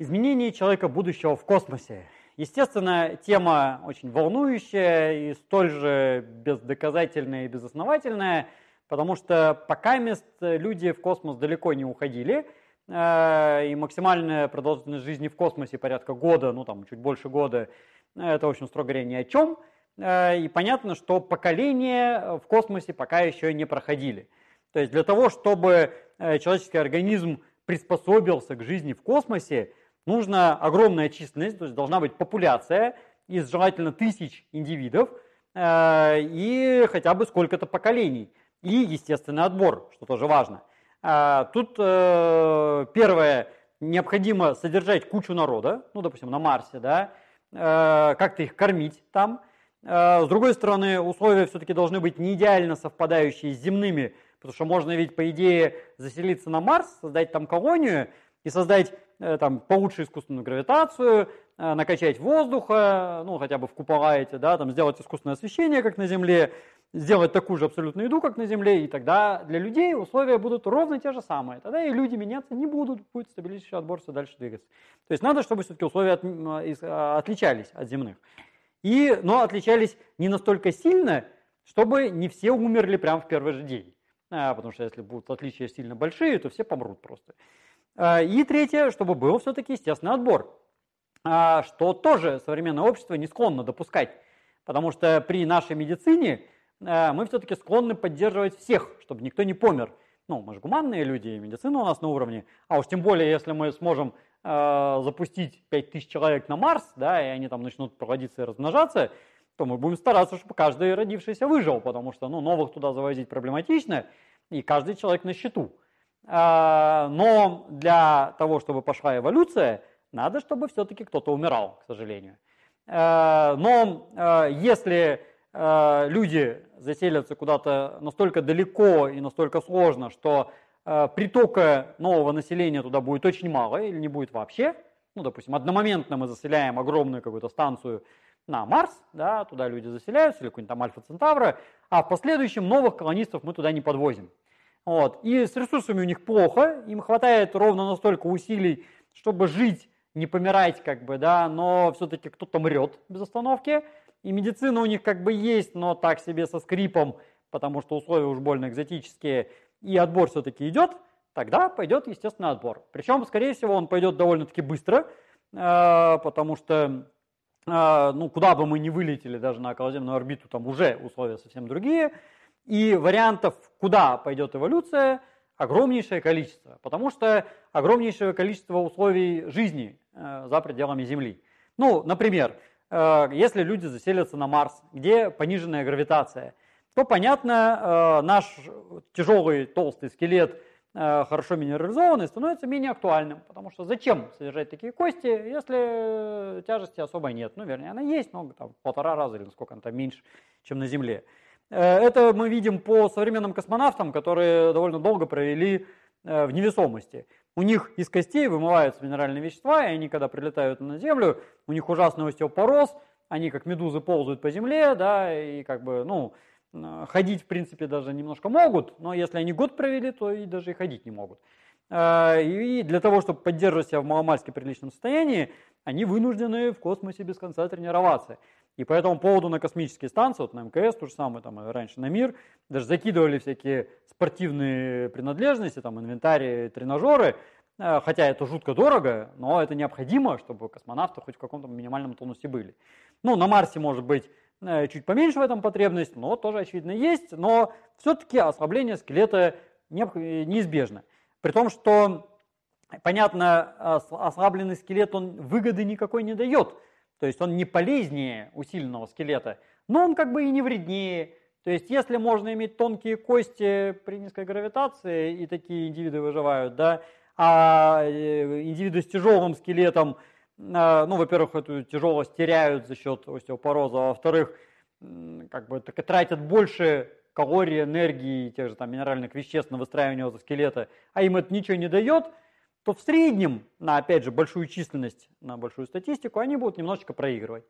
Изменение человека будущего в космосе. Естественно, тема очень волнующая и столь же бездоказательная и безосновательная, потому что пока мест люди в космос далеко не уходили, э, и максимальная продолжительность жизни в космосе порядка года, ну там чуть больше года, это, в общем, строго говоря, ни о чем. Э, и понятно, что поколения в космосе пока еще не проходили. То есть для того, чтобы э, человеческий организм приспособился к жизни в космосе, нужна огромная численность, то есть должна быть популяция из желательно тысяч индивидов э, и хотя бы сколько-то поколений. И естественный отбор, что тоже важно. Э, тут э, первое, необходимо содержать кучу народа, ну, допустим, на Марсе, да, как-то их кормить там. С другой стороны, условия все-таки должны быть не идеально совпадающие с земными, потому что можно ведь, по идее, заселиться на Марс, создать там колонию и создать Э, там, получше искусственную гравитацию, э, накачать воздуха, ну, хотя бы в купола эти, да, там, сделать искусственное освещение, как на Земле, сделать такую же абсолютную еду, как на Земле, и тогда для людей условия будут ровно те же самые. Тогда и люди меняться не будут, будет стабилизирующий отбор все дальше двигаться. То есть надо, чтобы все-таки условия от, а, отличались от земных. И, но отличались не настолько сильно, чтобы не все умерли прямо в первый же день. А, потому что если будут отличия сильно большие, то все помрут просто. А, и третье, чтобы был все-таки естественный отбор, а, что тоже современное общество не склонно допускать, потому что при нашей медицине а, мы все-таки склонны поддерживать всех, чтобы никто не помер. Ну, мы же гуманные люди, и медицина у нас на уровне, а уж тем более, если мы сможем запустить 5000 человек на Марс, да, и они там начнут проводиться и размножаться, то мы будем стараться, чтобы каждый родившийся выжил, потому что ну, новых туда завозить проблематично, и каждый человек на счету. А, но для того, чтобы пошла эволюция, надо, чтобы все-таки кто-то умирал, к сожалению. А, но а, если люди заселятся куда-то настолько далеко и настолько сложно, что притока нового населения туда будет очень мало или не будет вообще, ну, допустим, одномоментно мы заселяем огромную какую-то станцию на Марс, да, туда люди заселяются, или какой-нибудь там Альфа Центавра, а в последующем новых колонистов мы туда не подвозим. Вот. И с ресурсами у них плохо, им хватает ровно настолько усилий, чтобы жить, не помирать, как бы, да, но все-таки кто-то мрет без остановки. И медицина у них как бы есть, но так себе со скрипом, потому что условия уж больно экзотические, и отбор все-таки идет, тогда пойдет, естественно, отбор. Причем, скорее всего, он пойдет довольно-таки быстро, э, потому что, э, ну, куда бы мы ни вылетели, даже на околоземную орбиту, там уже условия совсем другие – и вариантов, куда пойдет эволюция, огромнейшее количество, потому что огромнейшее количество условий жизни э, за пределами Земли. Ну, например, э, если люди заселятся на Марс, где пониженная гравитация, то, понятно, э, наш тяжелый толстый скелет, хорошо минерализованный, становится менее актуальным, потому что зачем содержать такие кости, если тяжести особо нет. Ну, вернее, она есть, но там, в полтора раза или насколько она там меньше, чем на Земле. Э, это мы видим по современным космонавтам, которые довольно долго провели э, в невесомости. У них из костей вымываются минеральные вещества, и они, когда прилетают на Землю, у них ужасный остеопороз, они как медузы ползают по земле, да, и как бы, ну, э, ходить, в принципе, даже немножко могут, но если они год провели, то и даже и ходить не могут. И для того, чтобы поддерживать себя в маломальски приличном состоянии, они вынуждены в космосе без конца тренироваться. И по этому поводу на космические станции, вот на МКС, то же самое, там раньше на МИР, даже закидывали всякие спортивные принадлежности, там инвентарь, тренажеры, э, хотя это жутко дорого, но это необходимо, чтобы космонавты хоть в каком-то минимальном тонусе были. Ну, на Марсе, может быть, э, чуть поменьше в этом потребность, но тоже, очевидно, есть, но все-таки ослабление скелета неизбежно. При том, что, понятно, ослабленный скелет, он выгоды никакой не дает – то есть он не полезнее усиленного скелета, но он как бы и не вреднее. То есть если можно иметь тонкие кости при низкой гравитации, и такие индивиды выживают, да, а э, индивиды с тяжелым скелетом, а, ну, во-первых, эту тяжелость теряют за счет остеопороза, а во-вторых, как бы так и тратят больше калорий, энергии, тех же там минеральных веществ на выстраивание скелета, а им это ничего не дает – то в среднем, на опять же большую численность, на большую статистику, они будут немножечко проигрывать.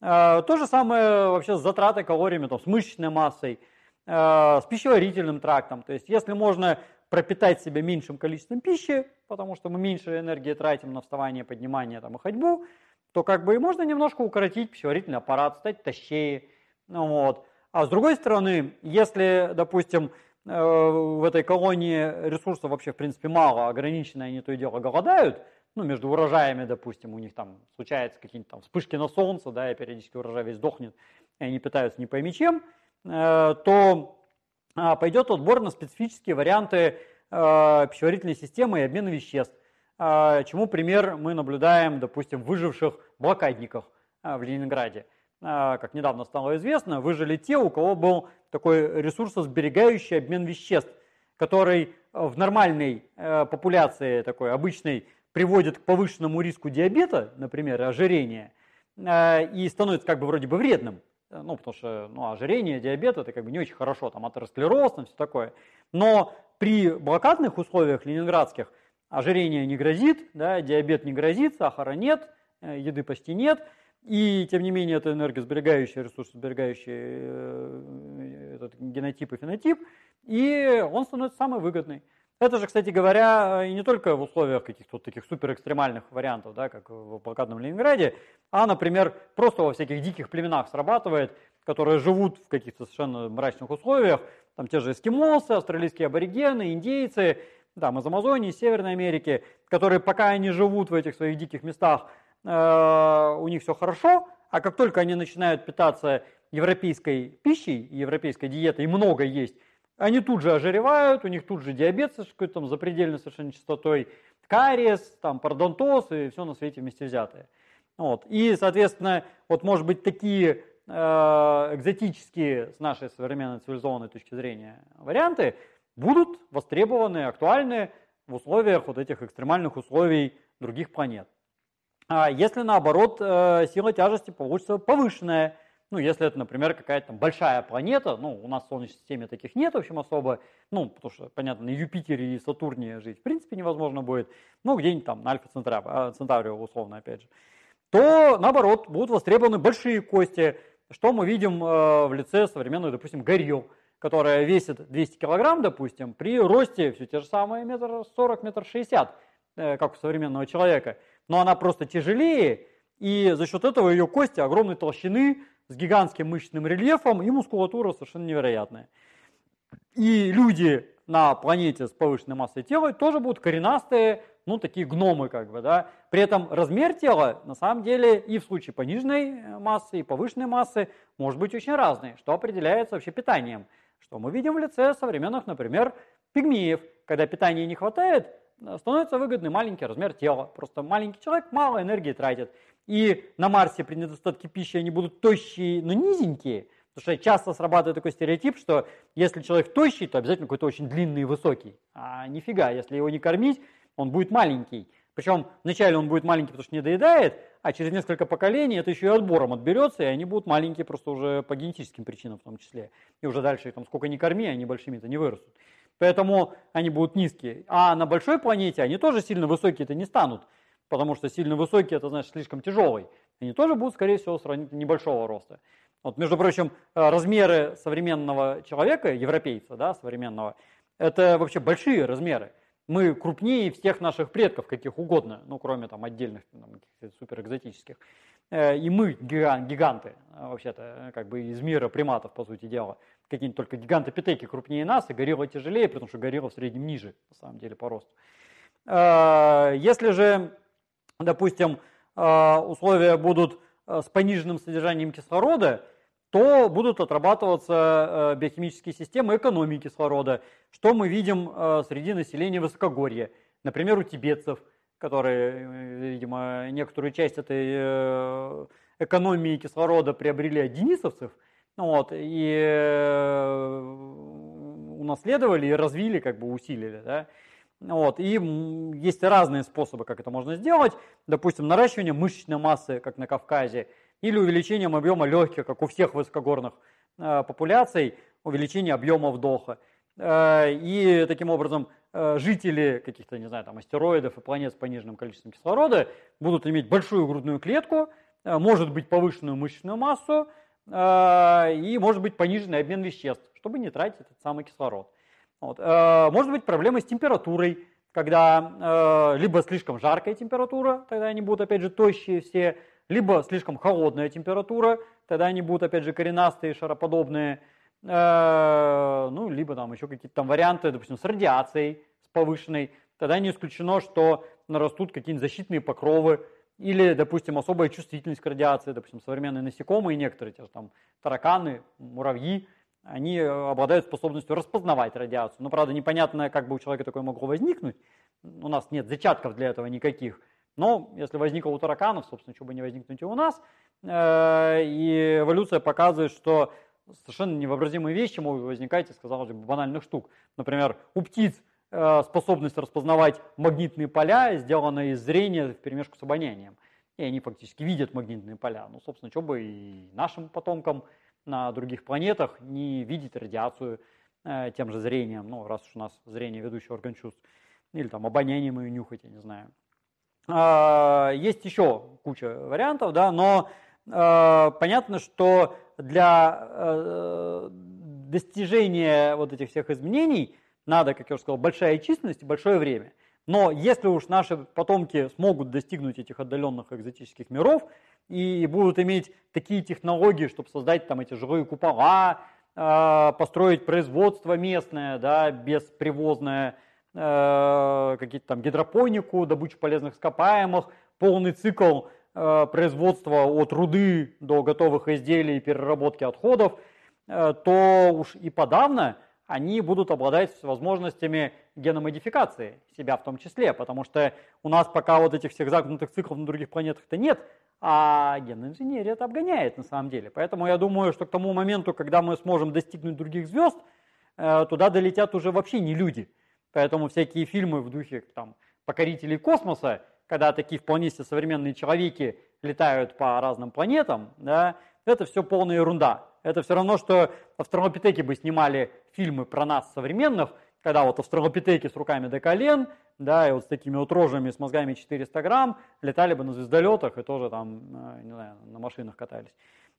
А, то же самое вообще с затратой калориями, там, с мышечной массой, а, с пищеварительным трактом. То есть если можно пропитать себя меньшим количеством пищи, потому что мы меньше энергии тратим на вставание, поднимание там, и ходьбу, то как бы и можно немножко укоротить пищеварительный аппарат, стать тащее. Ну, вот. А с другой стороны, если, допустим, в этой колонии ресурсов вообще в принципе мало, ограничено, они то и дело голодают, ну, между урожаями, допустим, у них там случаются какие-нибудь там вспышки на солнце, да, и периодически урожай весь дохнет, и они питаются не пойми чем, э, то а, пойдет отбор на специфические варианты э, пищеварительной системы и обмена веществ. Чему пример мы наблюдаем, допустим, в выживших блокадниках в Ленинграде. А, как недавно стало известно, выжили те, у кого был такой ресурсосберегающий обмен веществ, который в нормальной э, популяции такой обычной приводит к повышенному риску диабета, например, ожирения, э, и становится как бы вроде бы вредным. Ну, потому что ну, ожирение, диабет это как бы не очень хорошо, там атеросклероз, там все такое. Но при блокадных условиях ленинградских ожирение не грозит, да, диабет не грозит, сахара нет, э, еды почти нет. И тем не менее это энергосберегающий, ресурсосберегающий э, этот генотип и фенотип, и он становится самый выгодный. Это же, кстати говоря, и не только в условиях каких-то вот таких супер экстремальных вариантов, да, как в блокадном Ленинграде, а, например, просто во всяких диких племенах срабатывает, которые живут в каких-то совершенно мрачных условиях, там те же эскимосы, австралийские аборигены, индейцы, там из Амазонии, Северной Америки, которые пока они живут в этих своих диких местах, э, у них все хорошо, а как только они начинают питаться европейской пищей, европейской диетой, и много есть, они тут же ожиревают, у них тут же диабет с какой-то там запредельной совершенно частотой, кариес, там, пародонтоз и все на свете вместе взятое. Вот. И, соответственно, вот может быть такие э, экзотические с нашей современной цивилизованной точки зрения варианты будут востребованы, актуальны в условиях вот этих экстремальных условий других планет. А если наоборот э, сила тяжести получится повышенная, ну, если это, например, какая-то там большая планета, ну, у нас в Солнечной системе таких нет, в общем, особо, ну, потому что, понятно, на Юпитере и Сатурне жить в принципе невозможно будет, ну, где-нибудь там на Альфа а, Центавре, условно, опять же, то, наоборот, будут востребованы большие кости, что мы видим э, в лице современной, допустим, горилл, которая весит 200 килограмм, допустим, при росте все те же самые метр сорок, метр шестьдесят, э, как у современного человека, но она просто тяжелее, и за счет этого ее кости огромной толщины, с гигантским мышечным рельефом и мускулатура совершенно невероятная. И люди на планете с повышенной массой тела тоже будут коренастые, ну, такие гномы, как бы, да. При этом размер тела, на самом деле, и в случае пониженной массы, и повышенной массы, может быть очень разный, что определяется вообще питанием. Что мы видим в лице современных, например, пигмеев. Когда питания не хватает, становится выгодный маленький размер тела. Просто маленький человек мало энергии тратит. И на Марсе при недостатке пищи они будут тощие, но низенькие. Потому что часто срабатывает такой стереотип, что если человек тощий, то обязательно какой-то очень длинный и высокий. А нифига, если его не кормить, он будет маленький. Причем вначале он будет маленький, потому что не доедает, а через несколько поколений это еще и отбором отберется, и они будут маленькие просто уже по генетическим причинам в том числе. И уже дальше, там, сколько ни корми, они большими-то не вырастут. Поэтому они будут низкие. А на большой планете они тоже сильно высокие-то не станут потому что сильно высокий это значит слишком тяжелый. Они тоже будут, скорее всего, сравнительно небольшого роста. Вот, между прочим, э, размеры современного человека, европейца, да, современного, это вообще большие размеры. Мы крупнее всех наших предков, каких угодно, ну, кроме там отдельных, там, суперэкзотических. Э, и мы гиганты, э, вообще-то, как бы из мира приматов, по сути дела. Какие-нибудь только гиганты-питеки крупнее нас, и горилла тяжелее, потому что горилла в среднем ниже, на самом деле, по росту. Если же допустим, а, условия будут а, с пониженным содержанием кислорода, то будут отрабатываться а, биохимические системы экономии кислорода, что мы видим среди населения высокогорья. Например, у тибетцев, которые, видимо, некоторую часть этой э, экономии кислорода приобрели от денисовцев, вот, и э, унаследовали и развили, как бы усилили. Да? Вот, и есть разные способы, как это можно сделать. Допустим, наращивание мышечной массы, как на Кавказе, или увеличением объема легких, как у всех высокогорных э, популяций, увеличение объема вдоха. Э, и таким образом э, жители каких-то, не знаю, там, астероидов и планет с пониженным количеством кислорода будут иметь большую грудную клетку, э, может быть повышенную мышечную массу и может быть пониженный обмен веществ, чтобы не тратить этот самый кислород. Вот. Э, может быть проблемы с температурой, когда э, либо слишком жаркая температура, тогда они будут опять же тощие все, либо слишком холодная температура, тогда они будут опять же коренастые, шароподобные, ну, либо там еще какие-то там варианты, допустим, с радиацией, с повышенной, тогда не исключено, что нарастут какие-нибудь защитные покровы, или, допустим, особая чувствительность к радиации, допустим, современные насекомые, некоторые, те же там тараканы, муравьи, они обладают способностью распознавать радиацию. Но, правда, непонятно, как бы у человека такое могло возникнуть. У нас нет зачатков для этого никаких. Но если возникло у тараканов, собственно, что бы не возникнуть и у нас. Э, и эволюция показывает, что совершенно невообразимые вещи могут возникать из, казалось бы, банальных штук. Например, у птиц э, способность распознавать магнитные поля сделана из зрения в перемешку с обонянием. И они фактически видят магнитные поля. Ну, собственно, что бы и нашим потомкам на других планетах не видеть радиацию э, тем же зрением, ну, раз уж у нас зрение ведущий орган чувств, или там обонянием ее нюхать, я не знаю. А, есть еще куча вариантов, да, но а, понятно, что для э, достижения вот этих всех изменений надо, как я уже сказал, большая численность и большое время. Но если уж наши потомки смогут достигнуть этих отдаленных экзотических миров и будут иметь такие технологии, чтобы создать там эти жилые купола, а, построить производство местное, да, беспривозное, Э, какие-то там гидропонику, добычу полезных ископаемых, полный цикл э, производства от руды до готовых изделий и переработки отходов, э, то уж и подавно они будут обладать возможностями геномодификации себя в том числе, потому что у нас пока вот этих всех загнутых циклов на других планетах-то нет, а генная инженерия это обгоняет на самом деле. Поэтому я думаю, что к тому моменту, когда мы сможем достигнуть других звезд, туда долетят уже вообще не люди – Поэтому всякие фильмы в духе там, покорителей космоса, когда такие вполне себе современные человеки летают по разным планетам, да, это все полная ерунда. Это все равно, что австралопитеки бы снимали фильмы про нас современных, когда вот австралопитеки с руками до колен, да, и вот с такими вот рожами, с мозгами 400 грамм, летали бы на звездолетах и тоже там, э, не знаю, на машинах катались.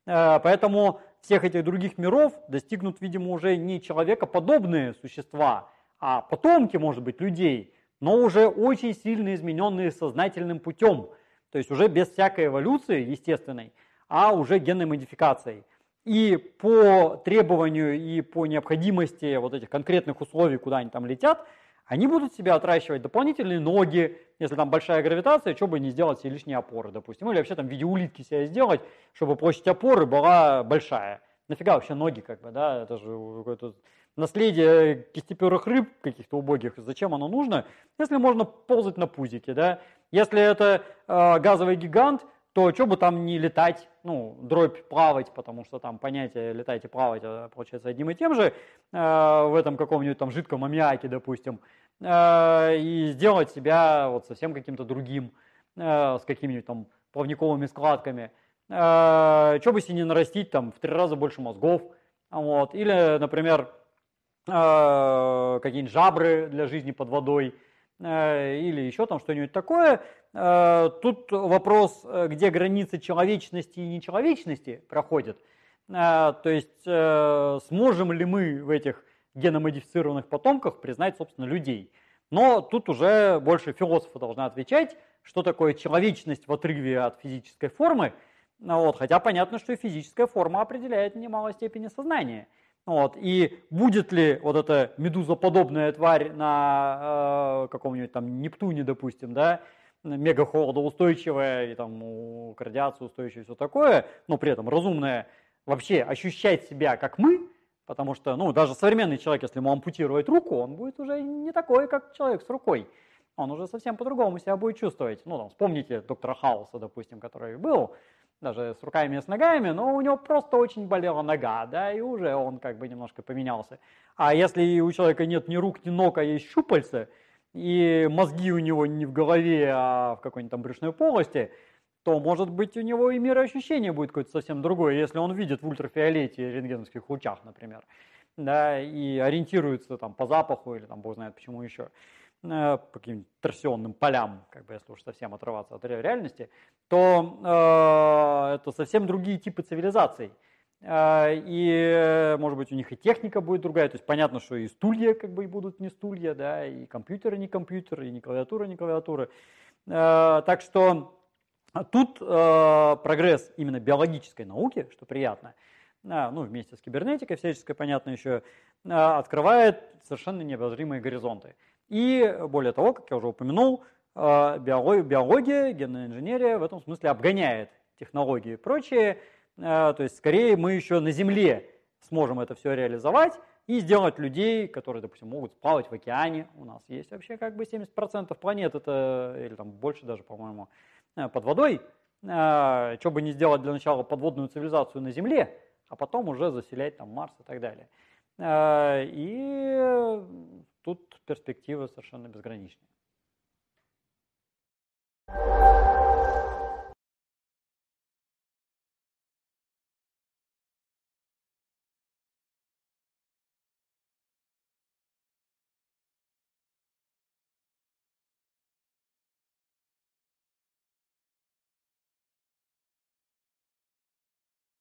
Э, поэтому всех этих других миров достигнут, видимо, уже не человекоподобные существа, а потомки, может быть, людей, но уже очень сильно измененные сознательным путем, то есть уже без всякой эволюции естественной, а уже генной модификацией. И по требованию и по необходимости вот этих конкретных условий, куда они там летят, они будут себе отращивать дополнительные ноги, если там большая гравитация, что бы не сделать себе лишние опоры, допустим, или вообще там в виде улитки себя сделать, чтобы площадь опоры была большая. Нафига вообще ноги, как бы, да, это же какой-то наследие кистеперых рыб каких-то убогих, зачем оно нужно, если можно ползать на пузике, да? Если это э, газовый гигант, то что бы там не летать, ну, дробь плавать, потому что там понятие летать и плавать получается одним и тем же, э, в этом каком-нибудь там жидком аммиаке, допустим, э, и сделать себя вот совсем каким-то другим, э, с какими-нибудь там плавниковыми складками. Э, что бы себе не нарастить там в три раза больше мозгов, вот, или, например, Э, какие-нибудь жабры для жизни под водой э, или еще там что-нибудь такое. Э, тут вопрос, где границы человечности и нечеловечности проходят. То есть сможем ли мы в этих геномодифицированных потомках признать, собственно, людей. Но тут уже больше философы должны отвечать, что такое человечность в отрыве от физической формы. Вот, хотя понятно, что и физическая форма определяет в немалой степени сознание. Вот. И будет ли вот эта медузоподобная тварь на э, каком-нибудь там Нептуне, допустим, да, мега холодоустойчивая и там к радиации устойчивая все такое, но при этом разумная, вообще ощущать себя как мы, потому что, ну, даже современный человек, если ему ампутировать руку, он будет уже не такой, как человек с рукой. Он уже совсем по-другому себя будет чувствовать. Ну, там, вспомните доктора Хауса, допустим, который был, даже с руками и с ногами, но у него просто очень болела нога, да, и уже он как бы немножко поменялся. А если у человека нет ни рук, ни ног, а есть щупальца, и мозги у него не в голове, а в какой-нибудь там брюшной полости, то, может быть, у него и мироощущение будет какое-то совсем другое, если он видит в ультрафиолете рентгеновских лучах, например, да, и ориентируется там по запаху или там, бог знает почему еще. Э, по каким-нибудь торсионным полям, как бы если уж совсем отрываться от реальности, то э, это совсем другие типы цивилизаций. И, может быть, у них и техника будет другая, то есть понятно, что и стулья как бы и будут не стулья, да, и компьютеры не компьютеры, и не клавиатура не клавиатуры. Так что тут прогресс именно биологической науки, что приятно, ну, вместе с кибернетикой всяческой, понятно, еще открывает совершенно необозримые горизонты. И более того, как я уже упомянул, биология, биология, генная инженерия в этом смысле обгоняет технологии и прочее. То есть скорее мы еще на Земле сможем это все реализовать и сделать людей, которые, допустим, могут плавать в океане. У нас есть вообще как бы 70% планет, это, или там больше даже, по-моему, э, под водой. Что бы не сделать для начала подводную цивилизацию на Земле, а потом уже заселять там Марс и так далее. И тут перспективы совершенно безграничные.